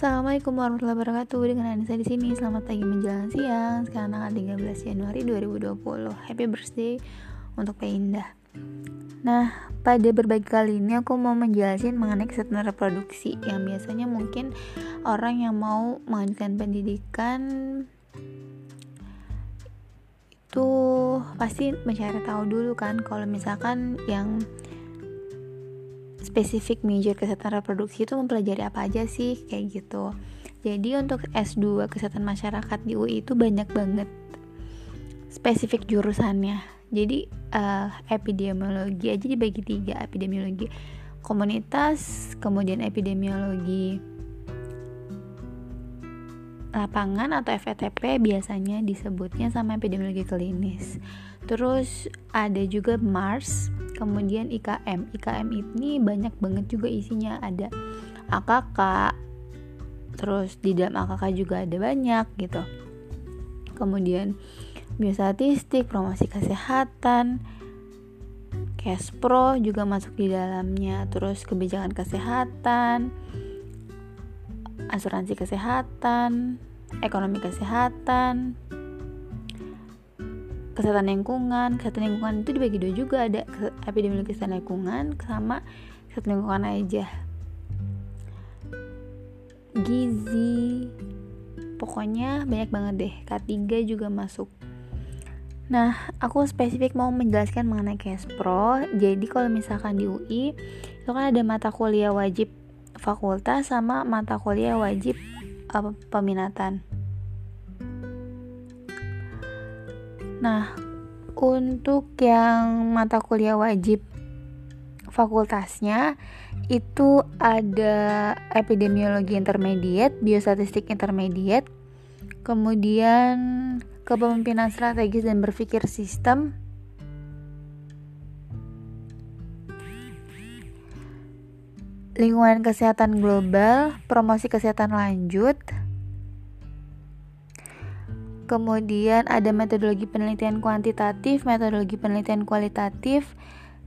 Assalamualaikum warahmatullahi wabarakatuh. Dengan Anissa di sini. Selamat pagi menjelang siang. Sekarang tanggal 13 Januari 2020 Happy birthday untuk Indah. Nah, pada berbagi kali ini aku mau menjelaskan mengenai kesehatan reproduksi Yang biasanya mungkin orang yang mau melanjutkan pendidikan Itu pasti mencari tahu dulu kan. Kalau misalkan yang spesifik major kesehatan reproduksi itu mempelajari apa aja sih? Kayak gitu. Jadi untuk S2 kesehatan masyarakat di UI itu banyak banget spesifik jurusannya. Jadi uh, epidemiologi aja dibagi tiga epidemiologi komunitas kemudian epidemiologi lapangan atau FETP biasanya disebutnya sama epidemiologi klinis. Terus ada juga Mars kemudian IKM IKM ini banyak banget juga isinya. Ada AKK terus di dalam AKK juga ada banyak gitu. Kemudian biostatistik promosi kesehatan cash pro juga masuk di dalamnya. Terus kebijakan kesehatan asuransi kesehatan ekonomi kesehatan kesehatan lingkungan kesehatan lingkungan itu dibagi dua juga ada epidemiologi kesehatan lingkungan sama kesehatan lingkungan aja gizi pokoknya banyak banget deh K3 juga masuk Nah, aku spesifik mau menjelaskan mengenai Pro. Jadi kalau misalkan di UI, itu kan ada mata kuliah wajib fakultas sama mata kuliah wajib apa, peminatan. Nah, untuk yang mata kuliah wajib fakultasnya itu ada epidemiologi intermediate, biostatistik intermediate, kemudian kepemimpinan strategis dan berpikir sistem, lingkungan kesehatan global, promosi kesehatan lanjut, Kemudian ada metodologi penelitian kuantitatif, metodologi penelitian kualitatif,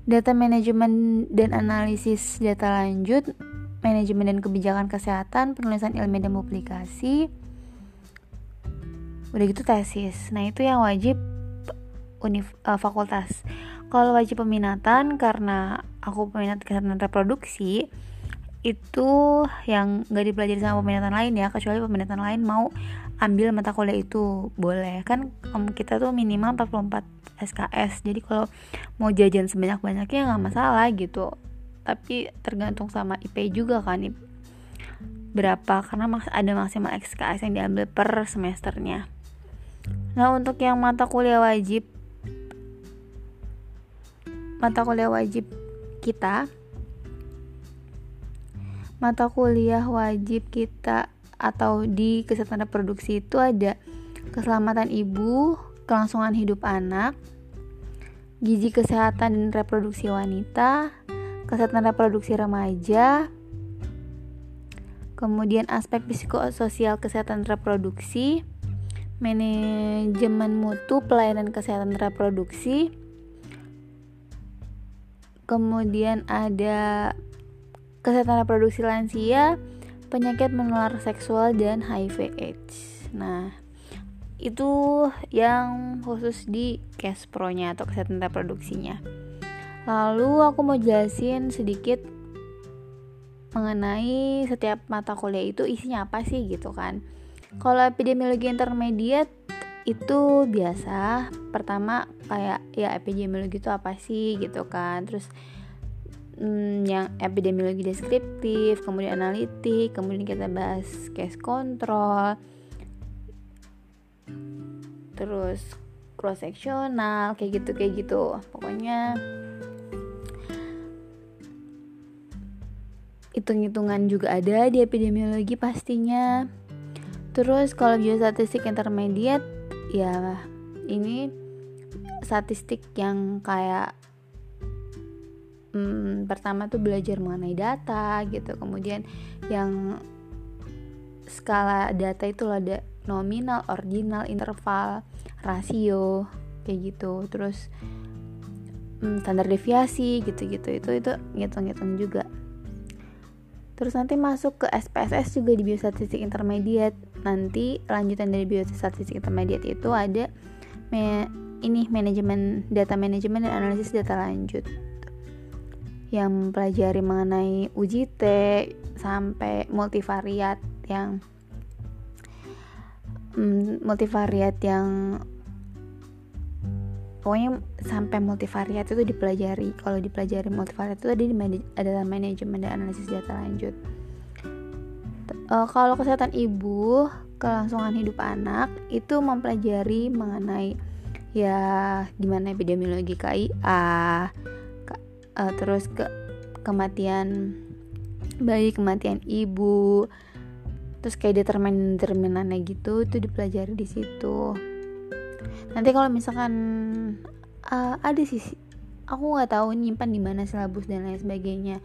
data manajemen dan analisis data lanjut, manajemen dan kebijakan kesehatan, penulisan ilmiah dan publikasi. Udah gitu tesis. Nah, itu yang wajib univ uh, fakultas. Kalau wajib peminatan karena aku peminat kesehatan reproduksi, itu yang gak dipelajari sama peminatan lain ya kecuali peminatan lain mau ambil mata kuliah itu boleh. Kan um, kita tuh minimal 44 SKS jadi kalau mau jajan sebanyak banyaknya nggak masalah gitu. Tapi tergantung sama IP juga kan berapa. Karena ada maksimal SKS yang diambil per semesternya. Nah untuk yang mata kuliah wajib mata kuliah wajib kita mata kuliah wajib kita atau di kesehatan reproduksi itu ada keselamatan ibu, kelangsungan hidup anak, gizi kesehatan dan reproduksi wanita, kesehatan reproduksi remaja, kemudian aspek psikososial kesehatan reproduksi, manajemen mutu pelayanan kesehatan reproduksi, kemudian ada kesehatan reproduksi lansia, penyakit menular seksual dan HIV/AIDS. Nah, itu yang khusus di case pro-nya atau kesehatan reproduksinya. Lalu aku mau jelasin sedikit mengenai setiap mata kuliah itu isinya apa sih gitu kan. Kalau epidemiologi intermediate itu biasa pertama kayak ya epidemiologi itu apa sih gitu kan terus hmm, yang epidemiologi deskriptif, kemudian analitik, kemudian kita bahas case control, terus cross sectional, kayak gitu kayak gitu. Pokoknya hitung-hitungan juga ada di epidemiologi pastinya. Terus kalau biostatistik intermediate ya ini statistik yang kayak hmm, pertama tuh belajar mengenai data gitu. Kemudian yang skala data itu ada nominal, ordinal, interval, rasio kayak gitu. Terus hmm, standar deviasi gitu-gitu. Itu itu ngitung-ngitung juga. Terus nanti masuk ke SPSS juga di biostatistik intermediate. Nanti lanjutan dari biostatistik intermediate itu ada me ini manajemen data manajemen dan analisis data lanjut yang mempelajari mengenai UJT sampai multivariat yang mm, multivariat yang pokoknya sampai multivariat itu dipelajari. Kalau dipelajari multivariat itu ada di adalah manajemen dan analisis data lanjut. Uh, kalau kesehatan ibu kelangsungan hidup anak itu mempelajari mengenai ya gimana epidemiologi KIA uh, terus ke kematian bayi kematian ibu terus kayak determinan determinannya gitu itu dipelajari di situ. Nanti kalau misalkan uh, ada sih aku nggak tahu nyimpan di mana silabus dan lain sebagainya.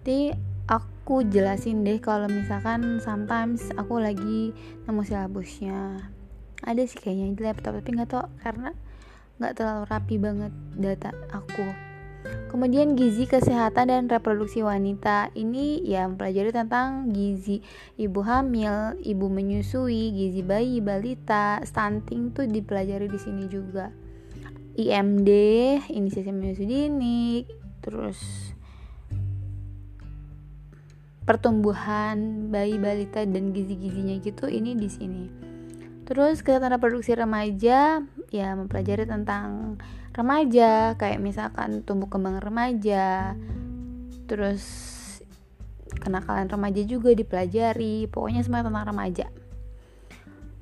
Nanti aku jelasin deh kalau misalkan sometimes aku lagi nemu silabusnya. Ada sih kayaknya di laptop tapi nggak tahu karena nggak terlalu rapi banget data aku Kemudian gizi kesehatan dan reproduksi wanita ini ya mempelajari tentang gizi ibu hamil, ibu menyusui, gizi bayi, balita, stunting tuh dipelajari di sini juga. IMD, inisiasi menyusui dini, terus pertumbuhan bayi balita dan gizi-gizinya gitu ini di sini. Terus kesehatan reproduksi remaja ya mempelajari tentang remaja kayak misalkan tumbuh kembang remaja terus kenakalan remaja juga dipelajari pokoknya semua tentang remaja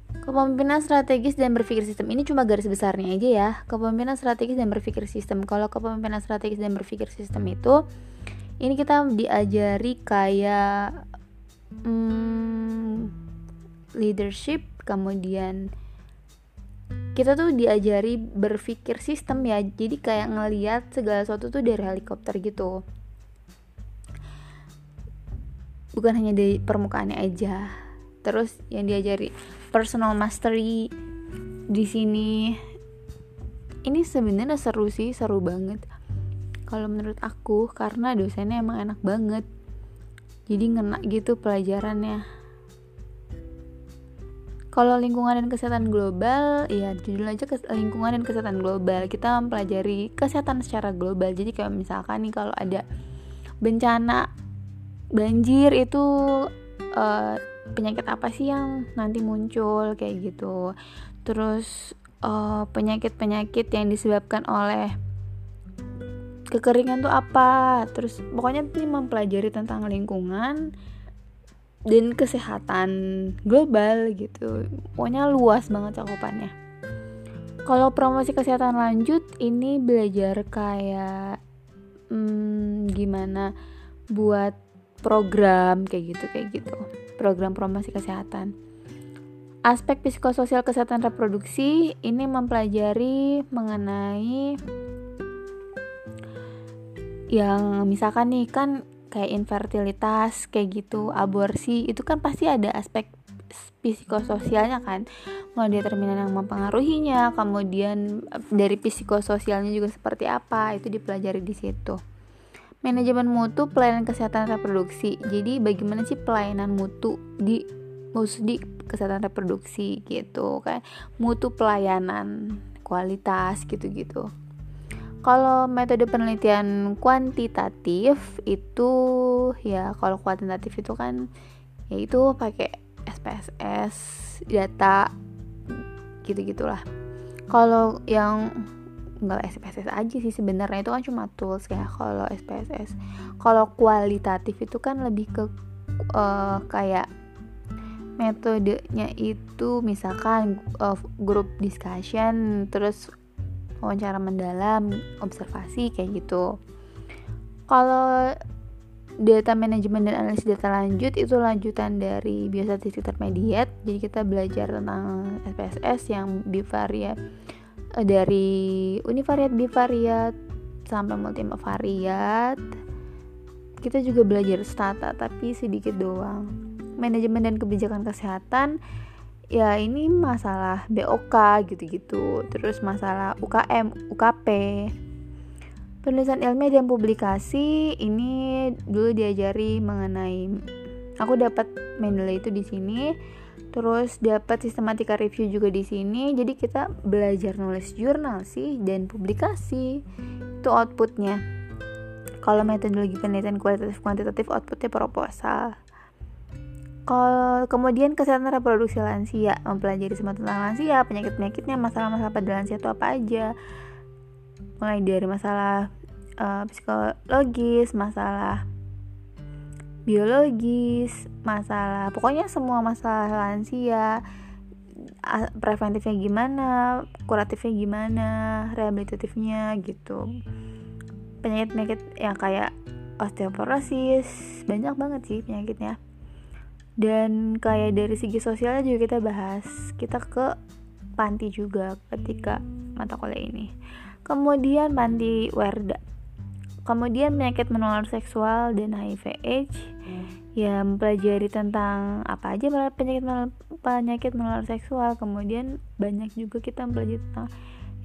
Kepemimpinan strategis dan berpikir sistem ini cuma garis besarnya aja ya. Kepemimpinan strategis dan berpikir sistem. Kalau kepemimpinan strategis dan berpikir sistem itu, ini kita diajari kayak hmm, leadership, kemudian kita tuh diajari berpikir sistem ya. Jadi kayak ngeliat segala sesuatu tuh dari helikopter gitu. Bukan hanya dari permukaannya aja. Terus yang diajari personal mastery di sini. Ini sebenarnya seru sih seru banget. Kalau menurut aku karena dosennya emang enak banget. Jadi ngena gitu pelajarannya kalau lingkungan dan kesehatan global, ya judul aja lingkungan dan kesehatan global. Kita mempelajari kesehatan secara global. Jadi kayak misalkan nih kalau ada bencana banjir itu uh, penyakit apa sih yang nanti muncul kayak gitu. Terus penyakit eh, penyakit-penyakit yang disebabkan oleh kekeringan tuh apa? Terus pokoknya ini mempelajari tentang lingkungan dan kesehatan global gitu. Pokoknya luas banget cakupannya. Kalau promosi kesehatan lanjut ini belajar kayak hmm, gimana buat program kayak gitu kayak gitu. Program promosi kesehatan. Aspek psikososial kesehatan reproduksi ini mempelajari mengenai yang misalkan nih kan kayak infertilitas kayak gitu aborsi itu kan pasti ada aspek psikososialnya kan. Mulai determinan yang mempengaruhinya kemudian eh, dari psikososialnya juga seperti apa itu dipelajari di situ. Manajemen mutu pelayanan kesehatan reproduksi. Jadi bagaimana sih pelayanan mutu di maksud di kesehatan reproduksi gitu kan? Mutu pelayanan kualitas gitu-gitu kalau metode penelitian kuantitatif itu ya kalau kuantitatif itu kan yaitu pakai SPSS data gitu-gitulah. Kalau yang nggak SPSS aja sih sebenarnya itu kan cuma tools kayak kalau SPSS. Kalau kualitatif itu kan lebih ke uh, kayak metodenya itu misalkan uh, group discussion terus wawancara mendalam, observasi kayak gitu. Kalau data manajemen dan analisis data lanjut itu lanjutan dari biostatistik intermediate. Jadi kita belajar tentang SPSS yang bivariat eh, dari univariat bivariat sampai multivariat. Kita juga belajar stata tapi sedikit doang. Manajemen dan kebijakan kesehatan ya ini masalah BOK gitu-gitu terus masalah UKM UKP penulisan ilmiah dan publikasi ini dulu diajari mengenai aku dapat Mendeley itu di sini terus dapat sistematika review juga di sini jadi kita belajar nulis jurnal sih dan publikasi itu outputnya. Kalau metodologi penelitian kualitatif kuantitatif outputnya proposal kemudian kesehatan reproduksi lansia mempelajari semua tentang lansia penyakit penyakitnya masalah-masalah pada lansia itu apa aja mulai dari masalah uh, psikologis masalah biologis, masalah pokoknya semua masalah lansia, preventifnya gimana, kuratifnya gimana, rehabilitatifnya gitu. Penyakit-penyakit yang kayak osteoporosis, banyak banget sih penyakitnya. Dan kayak dari segi sosialnya juga kita bahas, kita ke panti juga ketika mata kuliah ini. Kemudian panti Werda Kemudian penyakit menular seksual dan HIV AIDS ya mempelajari tentang apa aja penyakit penyakit menular seksual. Kemudian banyak juga kita mempelajari tentang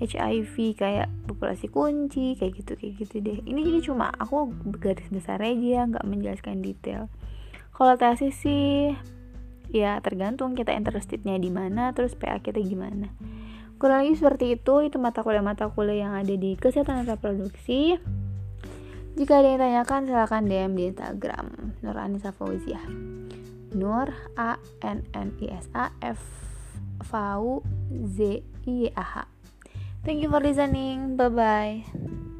HIV kayak populasi kunci kayak gitu kayak gitu deh. Ini jadi cuma aku garis besar aja nggak menjelaskan detail. Kalau tesis sih ya tergantung kita interestednya di mana terus PA kita gimana kurang lebih seperti itu itu mata kuliah mata kuliah yang ada di kesehatan reproduksi jika ada yang tanyakan silahkan DM di Instagram Nur Anissa Fauziah Nur A N N I S A F V U Z I A H Thank you for listening. Bye bye.